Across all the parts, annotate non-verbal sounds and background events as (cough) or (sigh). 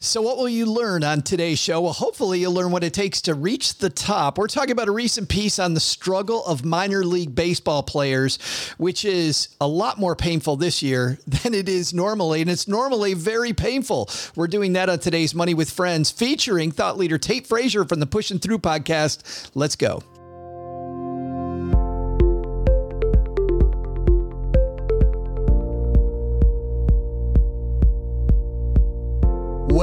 So, what will you learn on today's show? Well, hopefully, you'll learn what it takes to reach the top. We're talking about a recent piece on the struggle of minor league baseball players, which is a lot more painful this year (laughs) than it is normally. And it's normally very painful. We're doing that on today's Money with Friends, featuring thought leader Tate Frazier from the Pushing Through podcast. Let's go.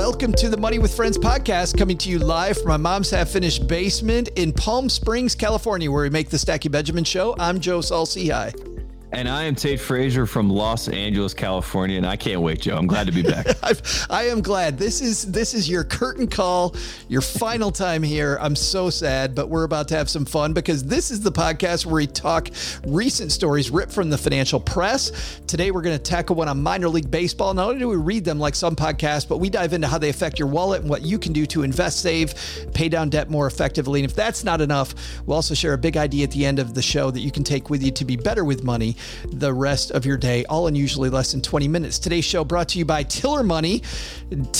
Welcome to the Money with Friends podcast, coming to you live from my mom's half finished basement in Palm Springs, California, where we make the Stacking Benjamin show. I'm Joe Saul-Sehy. And I am Tate Frazier from Los Angeles, California, and I can't wait, Joe. I'm glad to be back. (laughs) I am glad. This is this is your curtain call, your final time here. I'm so sad, but we're about to have some fun because this is the podcast where we talk recent stories ripped from the financial press. Today we're going to tackle one on minor league baseball. Not only do we read them like some podcasts, but we dive into how they affect your wallet and what you can do to invest, save, pay down debt more effectively. And if that's not enough, we'll also share a big idea at the end of the show that you can take with you to be better with money the rest of your day, all in usually less than 20 minutes. Today's show brought to you by Tiller Money.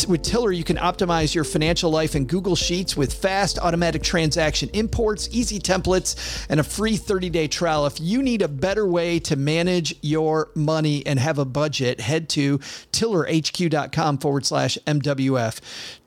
With Tiller, you can optimize your financial life in Google Sheets with fast automatic transaction imports, easy templates, and a free 30 day trial. If you need a better way to manage your money and have a budget, head to tillerhq.com forward slash MWF.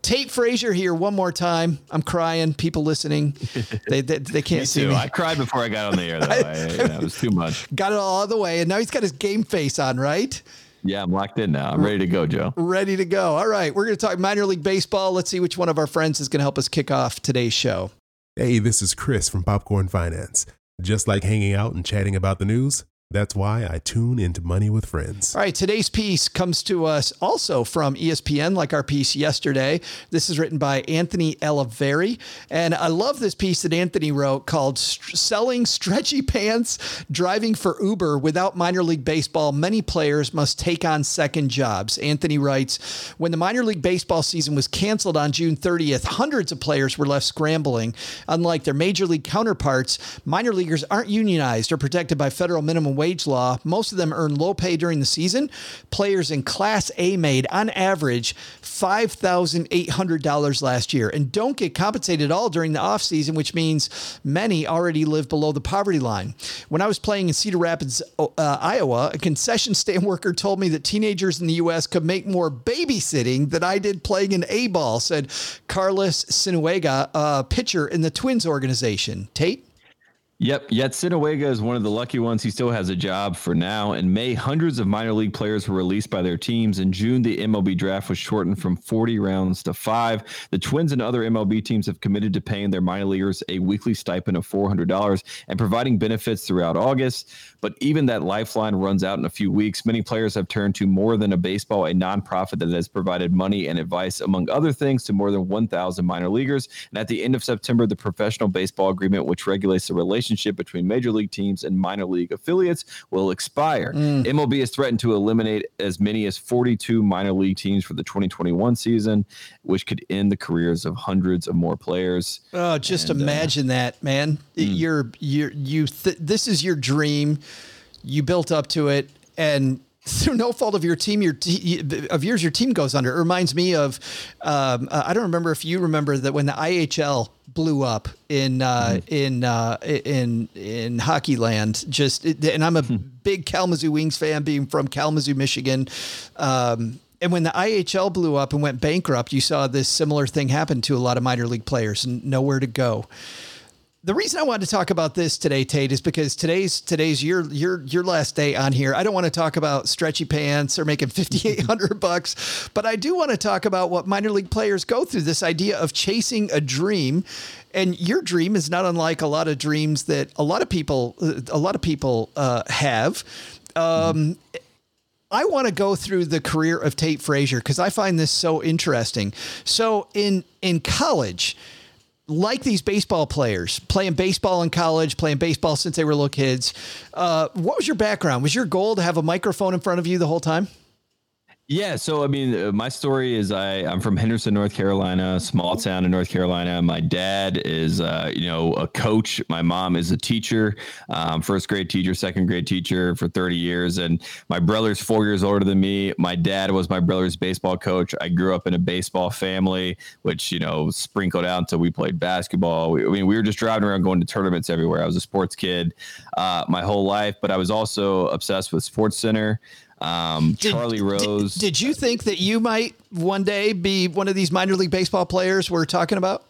Tate Frazier here one more time. I'm crying. People listening, (laughs) they they, they can't see me. I cried before I got on the air, though. (laughs) I, yeah, it was too much. Got it all the way, and now he's got his game face on, right? Yeah, I'm locked in now. I'm ready to go, Joe. Ready to go. All right, we're going to talk minor league baseball. Let's see which one of our friends is going to help us kick off today's show. Hey, this is Chris from Popcorn Finance. Just like hanging out and chatting about the news, that's why I tune into Money with Friends. All right, today's piece comes to us also from ESPN, like our piece yesterday. This is written by Anthony Olivieri. And I love this piece that Anthony wrote called Selling Stretchy Pants, Driving for Uber Without Minor League Baseball. Many players must take on second jobs. Anthony writes When the minor league baseball season was canceled on June 30th, hundreds of players were left scrambling. Unlike their major league counterparts, minor leaguers aren't unionized or protected by federal minimum wage law. Most of them earn low pay during the season. Players in Class A made, on average, $5,800 last year and don't get compensated at all during the offseason, which means many already live below the poverty line. When I was playing in Cedar Rapids, uh, Iowa, a concession stand worker told me that teenagers in the U.S. could make more babysitting than I did playing in A ball, said Carlos Sinuega, a pitcher in the Twins organization. Tate? Yep. Yet Sinuega is one of the lucky ones. He still has a job for now. In May, hundreds of minor league players were released by their teams. In June, the MLB draft was shortened from 40 rounds to five. The Twins and other MLB teams have committed to paying their minor leaguers a weekly stipend of $400 and providing benefits throughout August. But even that lifeline runs out in a few weeks. Many players have turned to more than a baseball, a nonprofit that has provided money and advice, among other things, to more than 1,000 minor leaguers. And at the end of September, the professional baseball agreement, which regulates the relationship between major league teams and minor league affiliates, will expire. MLB has threatened to eliminate as many as 42 minor league teams for the 2021 season, which could end the careers of hundreds of more players. Oh, just And, uh, imagine that, man. You're you're you. Th- this is your dream. You built up to it, and (laughs) through no fault of your team, your te- of yours, your team goes under. It reminds me of. Um, uh, I don't remember if you remember that when the IHL blew up in uh, in uh, in in hockey land. Just and I'm a big Kalamazoo Wings fan, being from Kalamazoo, Michigan. Um, and when the IHL blew up and went bankrupt, you saw this similar thing happen to a lot of minor league players and nowhere to go. The reason I wanted to talk about this today, Tate, is because today's today's your your your last day on here. I don't want to talk about stretchy pants or making (laughs) fifty eight hundred bucks, but I do want to talk about what minor league players go through. This idea of chasing a dream, and your dream is not unlike a lot of dreams that a lot of people a lot of people uh, have. Um, I want to go through the career of Tate Frazier because I find this so interesting. So in in college, like these baseball players, playing baseball in college, playing baseball since they were little kids. Uh, what was your background? Was your goal to have a microphone in front of you the whole time? Yeah, so I mean, uh, my story is I I'm from Henderson, North Carolina, small town in North Carolina. My dad is uh, you know a coach. My mom is a teacher, um, first grade teacher, second grade teacher for 30 years, and my brother's four years older than me. My dad was my brother's baseball coach. I grew up in a baseball family, which you know sprinkled out until we played basketball. We, I mean, we were just driving around going to tournaments everywhere. I was a sports kid uh, my whole life, but I was also obsessed with Sports Center. Um, Did- Charlie Rose. Did, did you think that you might one day be one of these minor league baseball players we're talking about?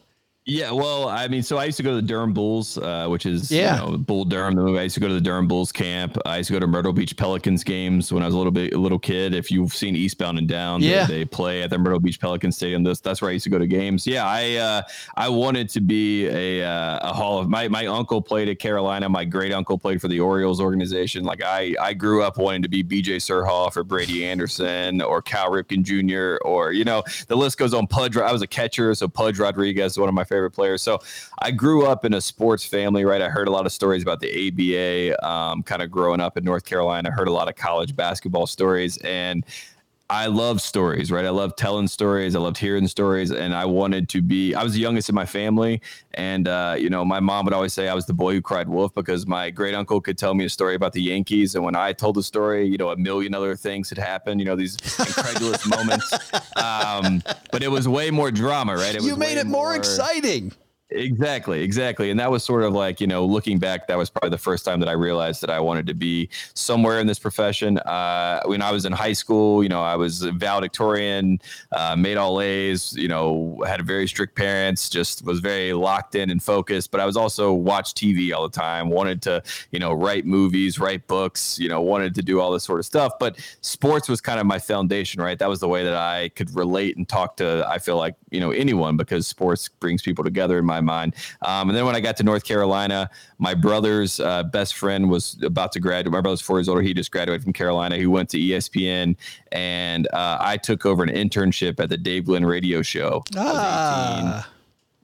Yeah, well, I mean, so I used to go to the Durham Bulls, uh, which is Yeah. you know, Bull Durham. The movie. I used to go to the Durham Bulls camp. I used to go to Myrtle Beach Pelicans games when I was a little bit a little kid. If you've seen Eastbound and Down, Yeah. they, they play at the Myrtle Beach Pelican Stadium. That's that's where I used to go to games. Yeah, I uh, I wanted to be a uh, a Hall of my my uncle played at Carolina. My great uncle played for the Orioles organization. Like I I grew up wanting to be B.J. Surhoff or Brady Anderson or Cal Ripken Jr. or you know the list goes on. Pudge. I was a catcher, so Pudge Rodriguez is one of my favorite players. So I grew up in a sports family, right? I heard a lot of stories about the ABA, um, kind of growing up in North Carolina. I heard a lot of college basketball stories, and I love stories, right? I love telling stories. I loved hearing stories, and I wanted to be. I was the youngest in my family, and uh, you know, my mom would always say I was the boy who cried wolf because my great uncle could tell me a story about the Yankees, and when I told the story, you know, a million other things had happened. You know, these incredulous moments, (laughs) um, but it was way more drama, right? It You made it more exciting. Exactly, exactly. And that was sort of like, you know, looking back, that was probably the first time that I realized that I wanted to be somewhere in this profession. Uh, when I was in high school, you know, I was a valedictorian, uh, made all A's, you know, had very strict parents, just was very locked in and focused. But I was also watched TV all the time, wanted to, you know, write movies, write books, you know, wanted to do all this sort of stuff. But sports was kind of my foundation, right? That was the way that I could relate and talk to, I feel like, you know, anyone because sports brings people together in my mind. Um, and then when I got to North Carolina, my brother's uh, best friend was about to graduate. My brother's four years older. He just graduated from Carolina. He went to ESPN, and uh, I took over an internship at the Dave Glenn radio show. I was 18 Ah,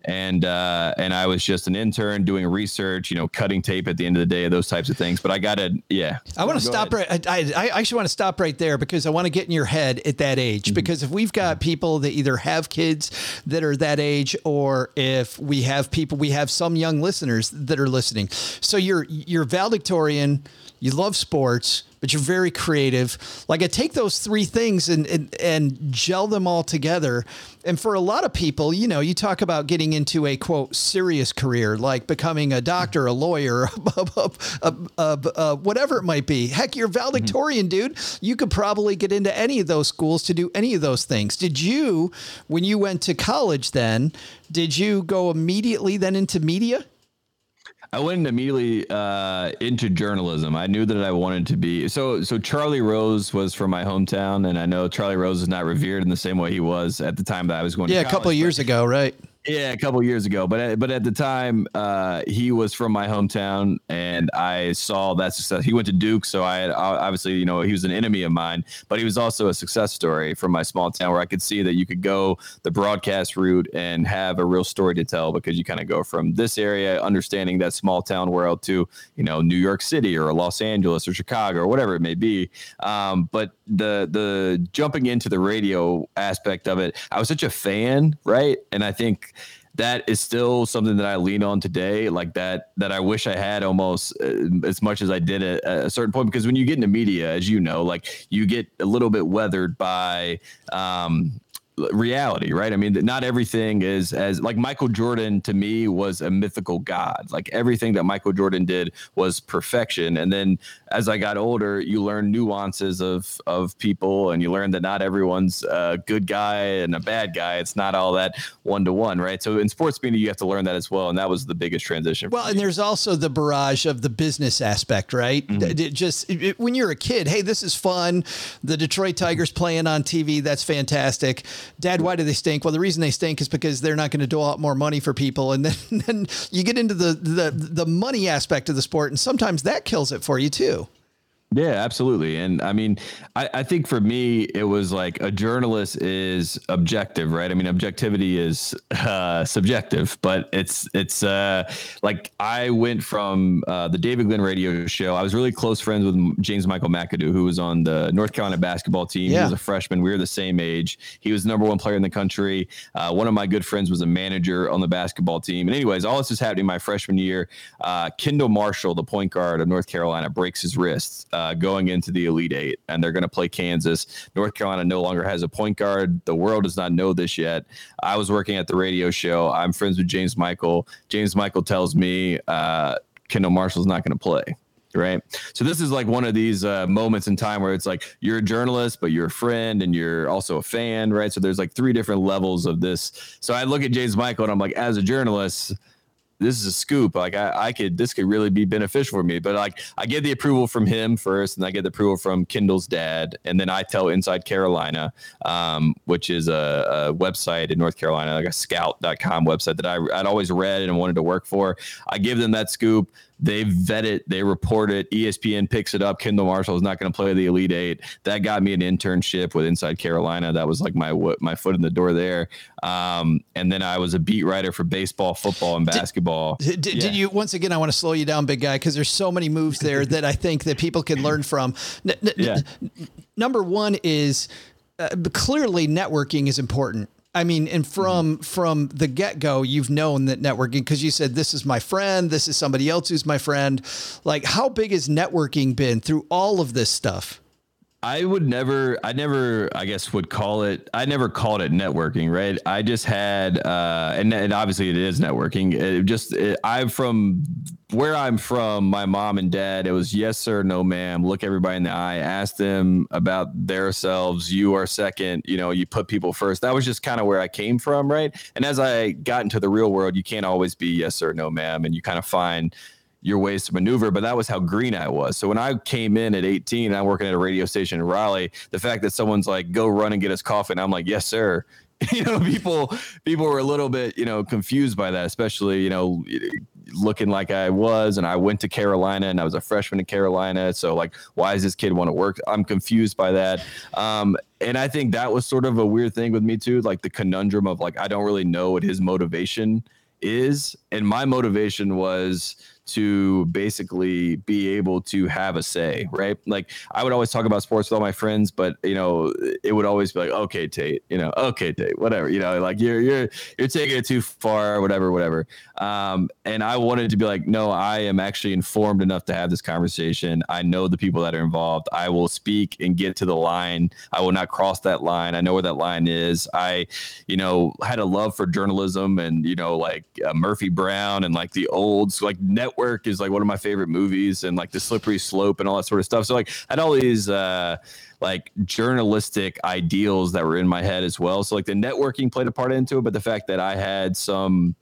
and uh, and I was just an intern doing research, you know, cutting tape at the end of the day, those types of things. But I got to, yeah. I want to stop ahead. right. I, I actually want to stop right there because I want to get in your head at that age. Mm-hmm. Because if we've got people that either have kids that are that age, or if we have people, we have some young listeners that are listening. So you're you're valedictorian, you love sports, but you're very creative. Like I take those three things and and, and gel them all together. And for a lot of people, you know, you talk about getting into a quote serious career, like becoming a doctor, a lawyer, (laughs) a, a, a, whatever it might be. Heck, you're valedictorian, mm-hmm. dude. You could probably get into any of those schools to do any of those things. Did you, when you went to college, then did you go immediately then into media? I went immediately uh, into journalism. I knew that I wanted to be so. So Charlie Rose was from my hometown, and I know Charlie Rose is not revered in the same way he was at the time that I was going. To Yeah, a couple of years ago, right? Yeah, a couple years ago, but at, but at the time, uh, he was from my hometown, and I saw that success. He went to Duke, so I had obviously, you know, he was an enemy of mine, but he was also a success story from my small town, where I could see that you could go the broadcast route and have a real story to tell because you kind of go from this area, understanding that small town world, to you know New York City or Los Angeles or Chicago or whatever it may be. Um, but the the jumping into the radio aspect of it, I was such a fan, right? And I think that is still something that I lean on today, like that that I wish I had almost uh, as much as I did at, at a certain point. Because when you get into media, as you know, like you get a little bit weathered by. Um, reality right i mean not everything is as like michael jordan to me was a mythical god like everything that michael jordan did was perfection and then as i got older you learn nuances of of people and you learn that not everyone's a good guy and a bad guy it's not all that one to one right so in sports media you have to learn that as well and that was the biggest transition Well, and there's also the barrage of the business aspect, right? Mm-hmm. D- Just it- it- when you're a kid, hey, this is fun. The Detroit Tigers playing on TV, that's fantastic. Dad, why do they stink? Well, the reason they stink is because they're not going to dole out more money for people, and then, (laughs) then you get into the, the the money aspect of the sport, and sometimes that kills it for you too. Yeah, absolutely. And I mean, I, I, think for me, it was like a journalist is objective, right? I mean, objectivity is (laughs) uh, subjective, but it's it's uh, like I went from uh, the David Glenn radio show. I was really close friends with James Michael McAdoo, who was on the North Carolina basketball team. Yeah. He was a freshman. We were the same age. He was the number one player in the country. Uh, one of my good friends was a manager on the basketball team. And anyways, all this is happening my freshman year. Uh, Kendall Marshall, the point guard of North Carolina, breaks his wrist uh, going into the Elite Eight, and they're going to play Kansas. North Carolina no longer has a point guard. The world does not know this yet. I was working at the radio show. I'm friends with James Michael. James Michael tells me uh, Kendall Marshall's not going to play right? So this is like one of these uh, moments in time where it's like you're a journalist, but you're a friend and you're also a fan, right? So there's like three different levels of this. So I look at James Michael and I'm like, as a journalist, this is a scoop. Like I, I could, this could really be beneficial for me. But like I get the approval from him first, and I get the approval from Kendall's dad, and then I tell Inside Carolina, um, which is a, a, website in North Carolina, like a scout.com website that I, I'd always read and wanted to work for. I give them that scoop. They vet it, they report it. ESPN picks it up. Kendall Marshall is not going to play the Elite Eight. That got me an internship with Inside Carolina. That was like my my foot in the door there. Um, and then I was a beat writer for baseball, football, and basketball. Did, did, yeah. did you once again? I want to slow you down, big guy, because there's so many moves there (laughs) that I think that people can learn from. N- yeah. N- number one is uh, clearly networking is important I mean, and from mm-hmm. from the get go, you've known that networking because you said this is my friend, this is somebody else who's my friend. Like, how big has networking been through all of this stuff? I would never, I never, I guess would call it, I never called it networking, right? I just had, uh, and, and obviously it is networking. It just, it, I'm from where I'm from, my mom and dad, it was yes, sir, no, ma'am. Look everybody in the eye, ask them about their selves. You are second, you know, you put people first. That was just kind of where I came from, right? And as I got into the real world, you can't always be yes, sir, no, ma'am. And you kind of find, your ways to maneuver, but that was how green I was. So when I came in at 18 and I'm working at a radio station in Raleigh, the fact that someone's like, go run and get us coffee, and I'm like, yes, sir. (laughs) You know, people people were a little bit, you know, confused by that, especially, you know, looking like I was. And I went to Carolina and I was a freshman in Carolina. So like, why does this kid want to work? I'm confused by that. Um, and I think that was sort of a weird thing with me too, like the conundrum of like, I don't really know what his motivation is. And my motivation was to basically be able to have a say, right? Like I would always talk about sports with all my friends, but you know, it would always be like, okay, Tate, you know, okay, Tate, whatever, you know, like you're you're you're taking it too far, whatever, whatever. Um, and I wanted to be like, no, I am actually informed enough to have this conversation. I know the people that are involved. I will speak and get to the line. I will not cross that line. I know where that line is. I, you know, had a love for journalism and you know, like uh, Murphy Brown and like the olds, like net Network is like one of my favorite movies, and like The Slippery Slope and all that sort of stuff. So like I had all these uh, like journalistic ideals that were in my head as well. So like the networking played a part into it, but the fact that I had some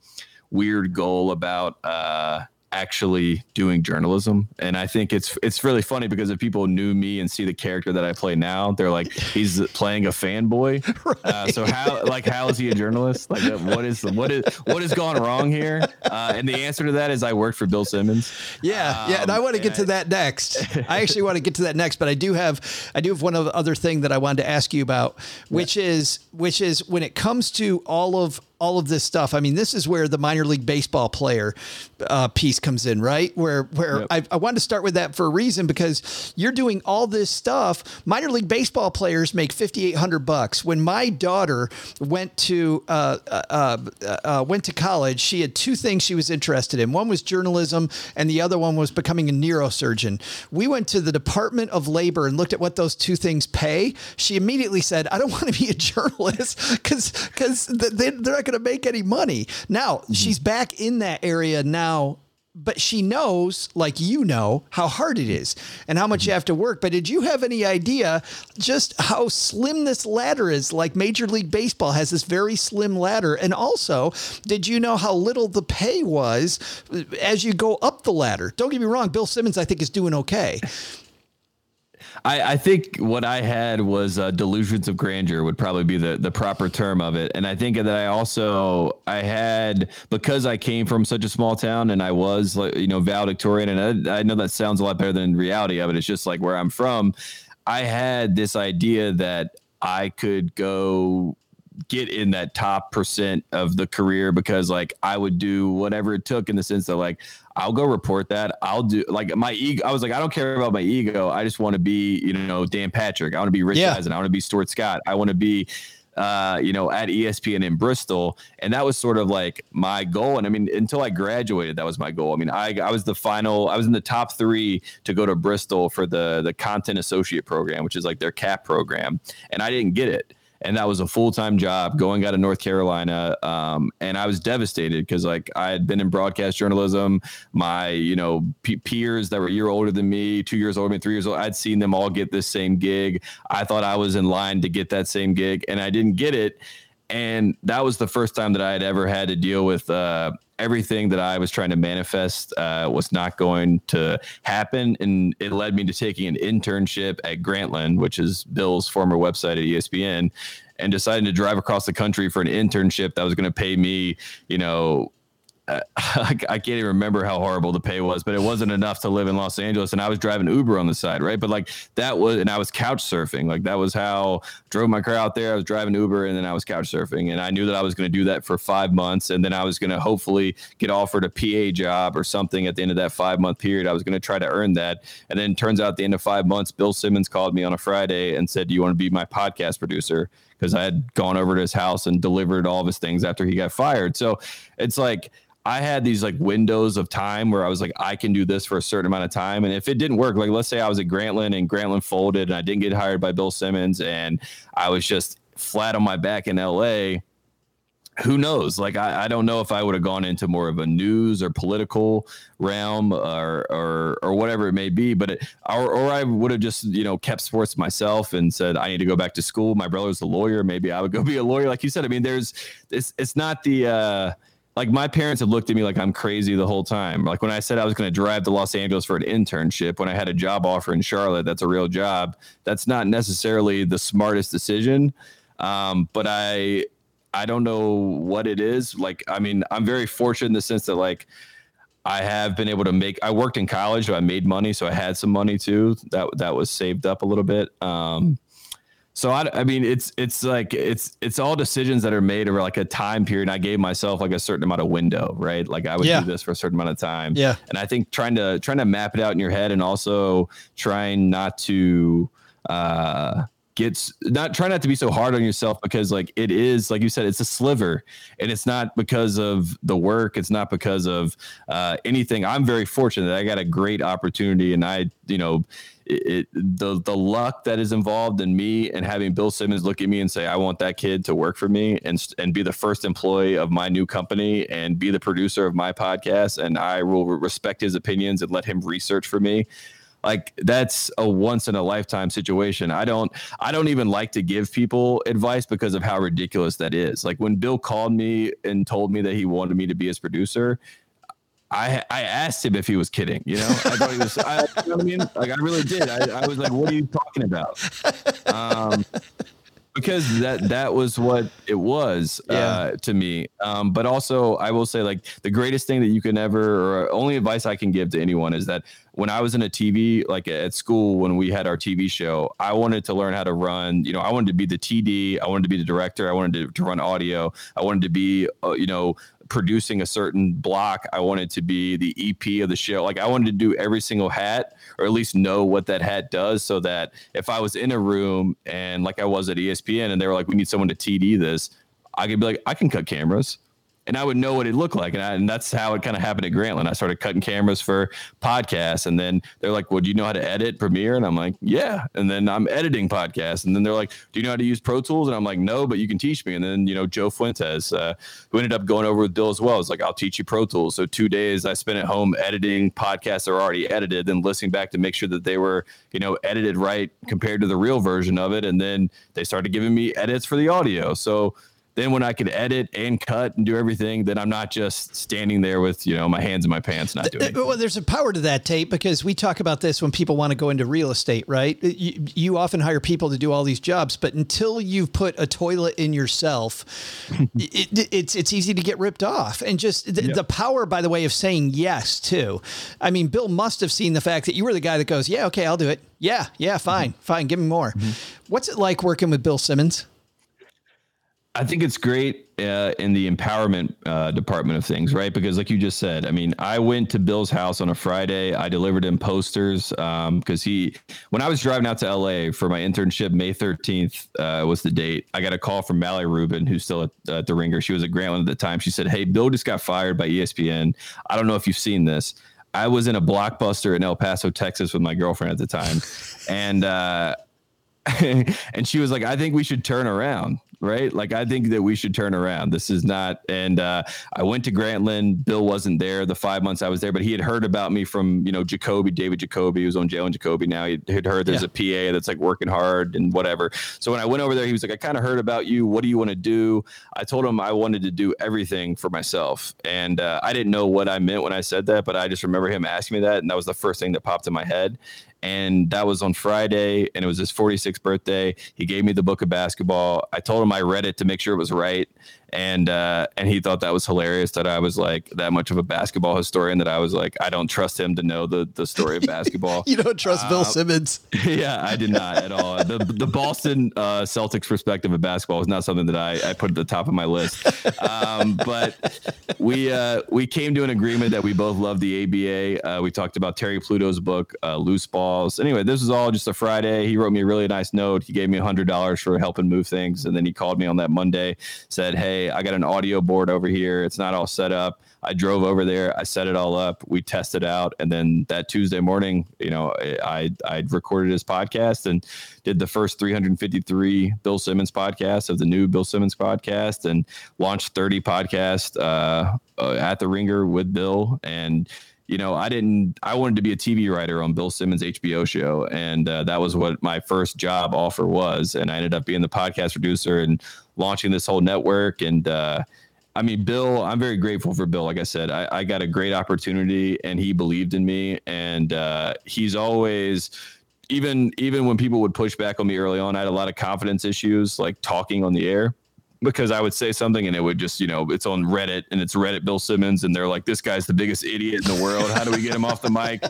weird goal about uh, actually doing journalism. And i think it's it's really funny because if people knew me and see the character that i play now they're like he's playing a fanboy. Right. (laughs) uh, so how like how is he a journalist? Like uh, what is what is what has gone wrong here? Uh, and the answer to that is i worked for bill simmons. Yeah um, yeah and i want to get to that next. I (laughs) actually want to get to that next but i do have i do have one other thing that i wanted to ask you about which yeah. is which is when it comes to all of all of this stuff. I mean, this is where the minor league baseball player uh, piece comes in, right? Where where yep. I, I wanted to start with that for a reason because you're doing all this stuff. Minor league baseball players make fifty eight hundred bucks. When my daughter went to uh, uh, uh, uh, went to college, she had two things she was interested in. One was journalism, and the other one was becoming a neurosurgeon. We went to the Department of Labor and looked at what those two things pay. She immediately said, "I don't (laughs) want to be a journalist because because they, they're not going going to make any money. Now mm-hmm. she's back in that area now but she knows, like you know, how hard it is and how much you mm-hmm. have to work. But did you have any idea just how slim this ladder is? Like Major League Baseball has this very slim ladder. And also, did you know how little the pay was as you go up the ladder? Don't get me wrong, Bill Simmons, I think, is doing okay. I, I think what I had was uh, delusions of grandeur would probably be the, the proper term of it. And I think that I also I had because I came from such a small town and I was like you know valedictorian and I, I know that sounds a lot better than reality of it. It's just like where I'm from. I had this idea that I could go get in that top percent of the career because like I would do whatever it took in the sense that like I'll go report that. I'll do like my ego. I was like, I don't care about my ego. I just want to be, you know, Dan Patrick. I want to be Rich yeah. Eisen. I want to be Stuart Scott. I want to be uh, you know, at ESPN in Bristol. And that was sort of like my goal. And I mean, until I graduated, that was my goal. I mean, I, I was the final, I was in the top three to go to Bristol for the, the content associate program, which is like their CAP program. And I didn't get it and that was a full time job going out of North Carolina. Um, and I was devastated because like I had been in broadcast journalism. My you know peers that were a year older than me, two years older than me, three years old, I'd seen them all get this same gig. I thought I was in line to get that same gig, and I didn't get it. And that was the first time that I had ever had to deal with uh, everything that I was trying to manifest uh, was not going to happen. And it led me to taking an internship at Grantland, which is Bill's former website at ESPN, and deciding to drive across the country for an internship that was going to pay me, you know, uh, (laughs) I, can't even remember how horrible the pay was, but it wasn't enough to live in Los Angeles. And I was driving Uber on the side, right? But like that was, and I was couch surfing. Like that was how I drove my car out there. I was driving Uber, and then I was couch surfing. And I knew that I was going to do that for five months, and then I was going to hopefully get offered a PA job or something at the end of that five month period. I was going to try to earn that. And then turns out at the end of five months, Bill Simmons called me on a Friday and said, "Do you want to be my podcast producer?" Because I had gone over to his house and delivered all of his things after he got fired. So it's like I had these like windows of time where I was like, I can do this for a certain amount of time. And if it didn't work, like let's say I was at Grantland and Grantland folded and I didn't get hired by Bill Simmons and I was just flat on my back in LA, who knows? Like I, I don't know if I would have gone into more of a news or political realm or or or whatever it may be, but it, or or I would have just you know kept sports myself and said I need to go back to school. My brother's a lawyer, maybe I would go (laughs) be a lawyer, like you said. I mean, there's it's it's not the uh, like my parents have looked at me like I'm crazy the whole time. Like when I said I was going to drive to Los Angeles for an internship, when I had a job offer in Charlotte, that's a real job. That's not necessarily the smartest decision, um, but I I don't know what it is. Like I mean, I'm very fortunate in the sense that like I have been able to make. I worked in college, so I made money, so I had some money too. That that was saved up a little bit. Um, so I, I mean, it's it's like it's it's all decisions that are made over like a time period. I gave myself like a certain amount of window, right? Like I would yeah. do this for a certain amount of time. Yeah. And I think trying to trying to map it out in your head and also trying not to uh gets not try not to be so hard on yourself because like it is like you said it's a sliver and it's not because of the work. It's not because of uh, anything. I'm very fortunate that i got a great opportunity and i you know it, the the luck that is involved in me and having Bill Simmons look at me and say I want that kid to work for me and and be the first employee of my new company and be the producer of my podcast and I will respect his opinions and let him research for me like that's a once in a lifetime situation i don't i don't even like to give people advice because of how ridiculous that is like when bill called me and told me that he wanted me to be his producer I I asked him if he was kidding. You know, I thought he was. I, you know I mean? Like I really did. I, I was like, "What are you talking about?" Um, because that that was what it was uh, to me. Um, but also, I will say, like the greatest thing that you can ever, or only advice I can give to anyone is that when I was in a TV, like at school, when we had our TV show, I wanted to learn how to run. You know, I wanted to be the TD, I wanted to be the director, I wanted to, to run audio, I wanted to be, uh, you know, producing a certain block. I wanted to be the EP of the show. Like I wanted to do every single hat or at least know what that hat does so that if I was in a room and like I was at ESPN and they were like, we need someone to TD this, I could be like, I can cut cameras and I would know what it looked like. And, I, and that's how it kind of happened at Grantland. I started cutting cameras for podcasts. And then they're like, well, do you know how to edit Premiere? And I'm like, yeah. And then I'm editing podcasts. And then they're like, do you know how to use Pro Tools? And I'm like, no, but you can teach me. And then, you know, Joe Fuentes, uh, who ended up going over with Bill as well, is like, I'll teach you Pro Tools. So two days I spent at home editing podcasts that are already edited, then listening back to make sure that they were, you know, edited right compared to the real version of it. And then they started giving me edits for the audio. So, then when I could edit and cut and do everything, then I'm not just standing there with you know my hands in my pants not doing. It. Well, there's a power to that Tate because we talk about this when people want to go into real estate, right? You, you often hire people to do all these jobs, but until you've put a toilet in yourself, (laughs) it, it's it's easy to get ripped off. And just the, yep. the power, by the way, of saying yes too. I mean, Bill must have seen the fact that you were the guy that goes, "Yeah, okay, I'll do it. Yeah, yeah, fine, mm-hmm. fine, give me more." Mm-hmm. What's it like working with Bill Simmons? I think it's great uh, in the empowerment uh, department of things, right? Because, like you just said, I mean, I went to Bill's house on a Friday. I delivered him posters because um, he, when I was driving out to LA for my internship, May 13th uh, was the date. I got a call from Mallory Rubin, who's still at, at the Ringer. She was at Grantland at the time. She said, Hey, Bill just got fired by ESPN. I don't know if you've seen this. I was in a blockbuster in El Paso, Texas with my girlfriend at the time. (laughs) and, uh, (laughs) and she was like, I think we should turn around right? Like I think that we should turn around. This is not. And uh, I went to Grantland. Bill wasn't there the five months I was there, but he had heard about me from you know Jacoby, David Jacoby, who's on Jalen Jacoby now. He had heard there's yeah. a PA that's like working hard and whatever. So when I went over there, he was like, I kind of heard about you. What do you want to do? I told him I wanted to do everything for myself, and uh, I didn't know what I meant when I said that, but I just remember him asking me that, and that was the first thing that popped in my head and that was on Friday, and it was his 46th birthday. He gave me the book of basketball. I told him I read it to make sure it was right, and uh, and he thought that was hilarious that I was like that much of a basketball historian that I was like I don't trust him to know the the story of (laughs) basketball. you don't trust uh, Bill Simmons? (laughs) Yeah, I did not at all. The the Boston uh, Celtics perspective of basketball is not something that I, I put at the top of my list. Um, but we uh, we came to an agreement that we both love the ABA. Uh, we talked about Terry Pluto's book uh, Loose Balls. Anyway, this was all just a Friday. He wrote me a really nice note. He gave me a hundred dollars for helping move things, and then he called me on that Monday, said, "Hey." I got an audio board over here. It's not all set up. I drove over there. I set it all up. We tested out, and then that Tuesday morning, you know, I I recorded his podcast and did the first 353 Bill Simmons podcast of the new Bill Simmons podcast, and launched 30 podcasts uh, uh, at the Ringer with Bill and you know, I didn't, I wanted to be a TV writer on Bill Simmons' HBO show. And uh, that was what my first job offer was. And I ended up being the podcast producer and launching this whole network. And, uh, I mean, Bill, I'm very grateful for Bill. Like I said, I, I got a great opportunity and he believed in me. And uh, he's always, even even when people would push back on me early on, I had a lot of confidence issues, like talking on the air because I would say something and it would just, you know, it's on Reddit and it's Reddit Bill Simmons and they're like, this guy's the biggest idiot in the world. How do we get him off the mic?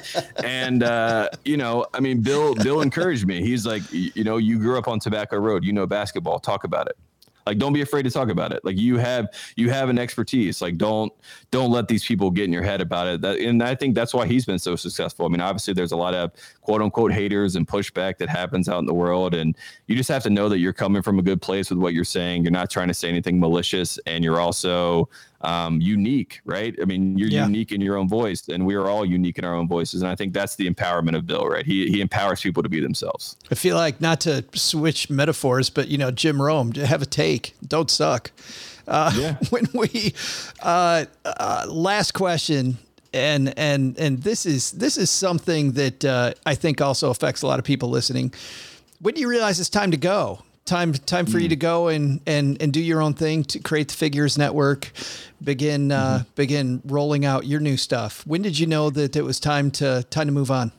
And uh, you know, I mean, Bill Bill encouraged me. He's like, you know, you grew up on Tobacco Road, you know basketball, talk about it like don't be afraid to talk about it. Like you have you have an expertise. Like don't don't let these people get in your head about it. That, and i think that's why he's been so successful. I mean obviously there's a lot of quote unquote haters and pushback that happens out in the world and you just have to know that you're coming from a good place with what you're saying. You're not trying to say anything malicious and you're also um, unique, right? I mean, you're yeah. unique in your own voice, and we are all unique in our own voices. And I think that's the empowerment of Bill, right? He he empowers people to be themselves. I feel like not to switch metaphors, but you know, Jim Rome, have a take, don't suck. Uh, yeah. (laughs) When we uh, uh, last question, and and and this is this is something that uh, I think also affects a lot of people listening. When do you realize it's time to go? Time time for mm. you to go and and and do your own thing to create the figures network begin uh, mm-hmm. begin rolling out your new stuff when did you know that it was time to time to move on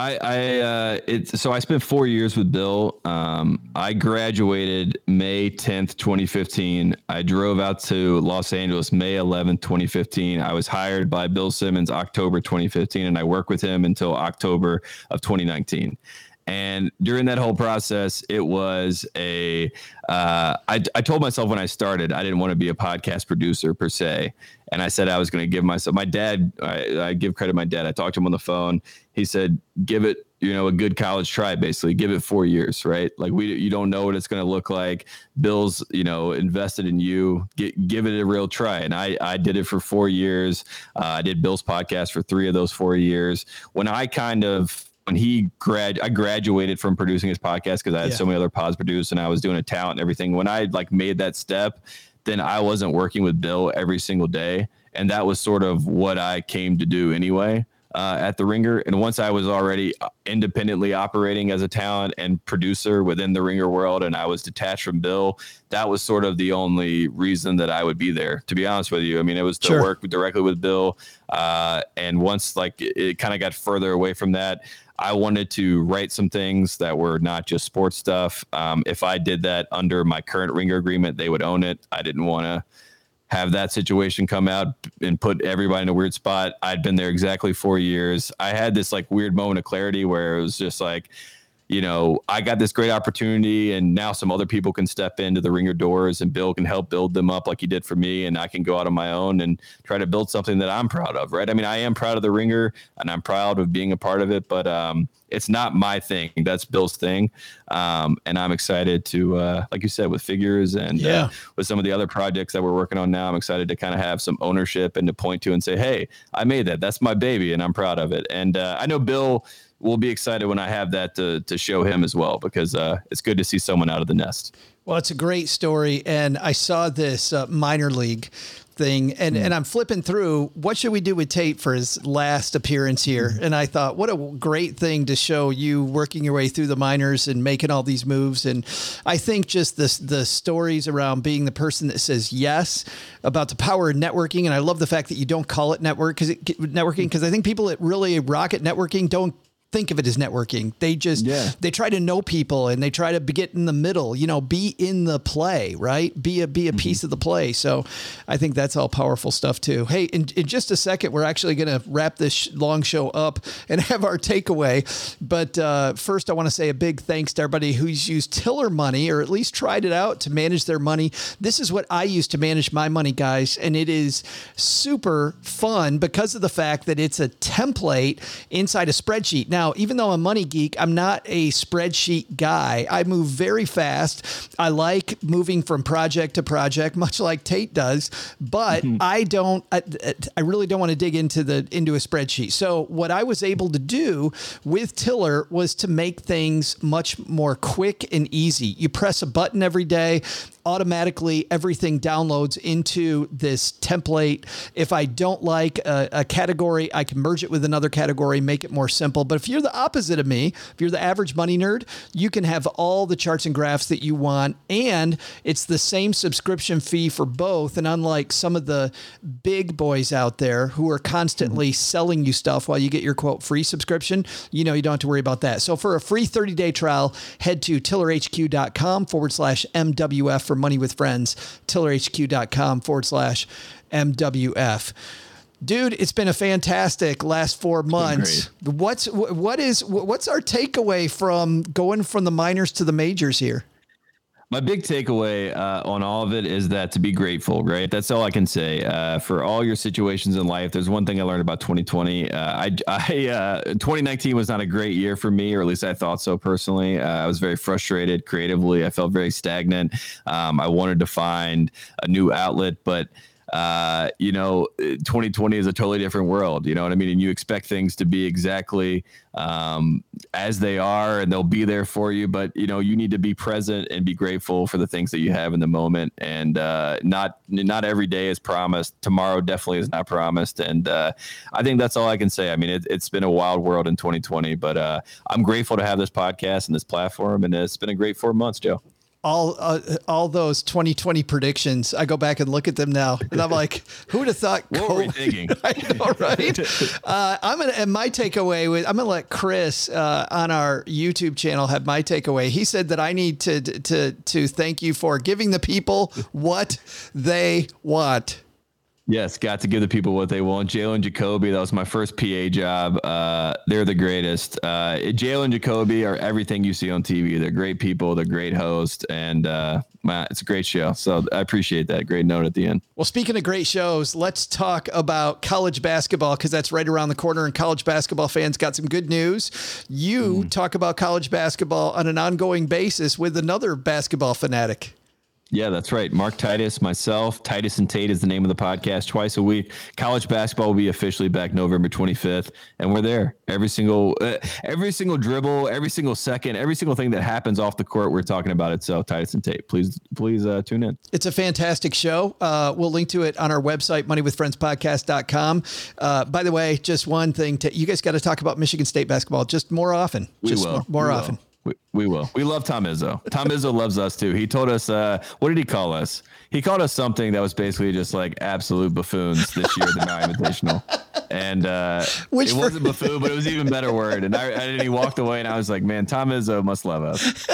I, I uh, it's so I spent four years with Bill. Um, I graduated May 10th, 2015. I drove out to Los Angeles May 11th, 2015. I was hired by Bill Simmons October 2015, and I worked with him until October of 2019. And during that whole process, it was a. Uh, I, I told myself when I started, I didn't want to be a podcast producer per se. And I said I was going to give myself, my dad, I, I give credit to my dad. I talked to him on the phone. He said, give it, you know, a good college try, basically. Give it four years, right? Like, we, you don't know what it's going to look like. Bill's, you know, invested in you. Get, give it a real try. And I, I did it for four years. Uh, I did Bill's podcast for three of those four years. When I kind of, when he grad I graduated from producing his podcast because I had yeah. so many other pods produced and I was doing a talent and everything. When I like made that step, then I wasn't working with Bill every single day. And that was sort of what I came to do anyway. uh, at the Ringer. And once I was already uh, independently operating as a talent and producer within the Ringer world, and I was detached from Bill, that was sort of the only reason that I would be there. To be honest with you, I mean, it was to sure. work directly with Bill. Uh, and once like it, it kind of got further away from that, I wanted to write some things that were not just sports stuff. Um, if I did that under my current Ringer agreement, they would own it. I didn't want to have that situation come out and put everybody in a weird spot. I'd been there exactly four years. I had this like weird moment of clarity where it was just like, you know, I got this great opportunity and now some other people can step into the ringer doors and Bill can help build them up like he did for me. And I can go out on my own and try to build something that I'm proud of. Right. I mean, I am proud of the ringer and I'm proud of being a part of it, but, um, it's not my thing. That's Bill's thing. Um, and I'm excited to, uh, like you said, with figures and uh, yeah. uh, with some of the other projects that we're working on now, I'm excited to kind of have some ownership and to point to and say, Hey, I made that. That's my baby. And I'm proud of it. And uh, I know Bill, we'll be excited when I have that to to show him as well because uh, it's good to see someone out of the nest. Well, it's a great story, and I saw this uh, minor league thing, and mm. and I'm flipping through. What should we do with Tate for his last appearance here? Mm. And I thought, what a great thing to show you working your way through the minors and making all these moves. And I think just this the stories around being the person that says yes about the power of networking, and I love the fact that you don't call it network because networking because I think people that really rocket networking don't think of it as networking. They just yeah. they try to know people and they try to get in the middle, you know, be in the play, right? Be a be a mm-hmm. piece of the play. So I think that's all powerful stuff too. Hey, in, in just a second, we're actually going to wrap this long show up and (laughs) have our takeaway. But uh, first, I want to say a big thanks to everybody who's used Tiller Money or at least tried it out to manage their money. This is what I use to manage my money, guys, and it is super fun because of the fact that it's a template inside a spreadsheet. Now now, even though I'm a money geek, I'm not a spreadsheet guy. I move very fast. I like moving from project to project, (laughs) much like Tate does, but mm-hmm. I don't, I, I really don't want to dig into the, into a spreadsheet. So what I was able to do with Tiller was to make things much more quick and easy. You press a button every day automatically everything downloads into this template. If I don't like a, a, category, I can merge it with another category, make it more simple. But if you're the opposite of me, if you're the average money nerd, you can have all the charts and graphs that you want. And it's the same subscription fee for both. And unlike some of the big boys out there who are constantly mm-hmm. selling you stuff while you get your quote free subscription, you know, you don't have to worry about that. So for a free 30 day trial, head to tillerhq.com forward slash MWF for money with friends, tillerhq.com forward slash MWF. Dude, it's been a fantastic last four months. What's what is what's our takeaway from going from the minors to the majors here? My big takeaway uh, on all of it is that to be grateful, right? That's all I can say. Uh, for all your situations in life, there's one thing I learned about 2020. Uh, I, I uh, 2019 was not a great year for me, or at least I thought so personally. Uh, I was very frustrated creatively. I felt very stagnant. Um, I wanted to find a new outlet, but uh, you know, 2020 is a totally different world. You know what I mean? And you expect things to be exactly um, as they are, and they'll be there for you. But you know, you need to be present and be grateful for the things that you have in the moment. And uh, not not every day is promised. Tomorrow definitely is not promised. And uh, I think that's all I can say. I mean, it, has been a wild world in 2020, but uh, I'm grateful to have this podcast and this platform, and it's been a great four months, Joe all uh, all those 2020 predictions. I go back and look at them now, and I'm like, who would have thought? What were we thinking? (laughs) I know, right? (laughs) uh, I'm gonna and my takeaway with I'm gonna let Chris uh, on our YouTube channel have my takeaway. He said that I need to to to thank you for giving the people what they want. Yes, got to give the people what they want. Jalen Jacoby, that was my first PA job. Uh, they're the greatest. Uh, Jalen Jacoby are everything you see on TV. They're great people. They're great hosts, and uh, man, it's a great show. So I appreciate that. Great note at the end. Well, speaking of great shows, let's talk about college basketball because that's right around the corner, and college basketball fans got some good news. You mm. talk about college basketball on an ongoing basis with another basketball fanatic. Yeah, that's right. Mark Titus, myself, Titus and Tate is the name of the podcast twice a week. College basketball will be officially back November 25th, and we're there every single uh, every single dribble, every single second, every single thing that happens off the court. We're talking about it. So Titus and Tate, please please uh, tune in. It's a fantastic show. Uh, we'll link to it on our website, moneywithfriendspodcast.com. Uh, by the way, just one thing: to, you guys got to talk about Michigan State basketball just more often. We just will. more, more often. Will. We, we will. We love Tom Izzo. Tom Izzo loves us too. He told us, uh, what did he call us? He called us something that was basically just like absolute buffoons this year, the Maui Invitational. And uh, Which it for- wasn't buffoon, but it was even better word. And, I, and he walked away, and I was like, man, Tom Izzo must love us.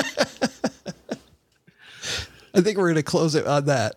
I think we're going to close it on that.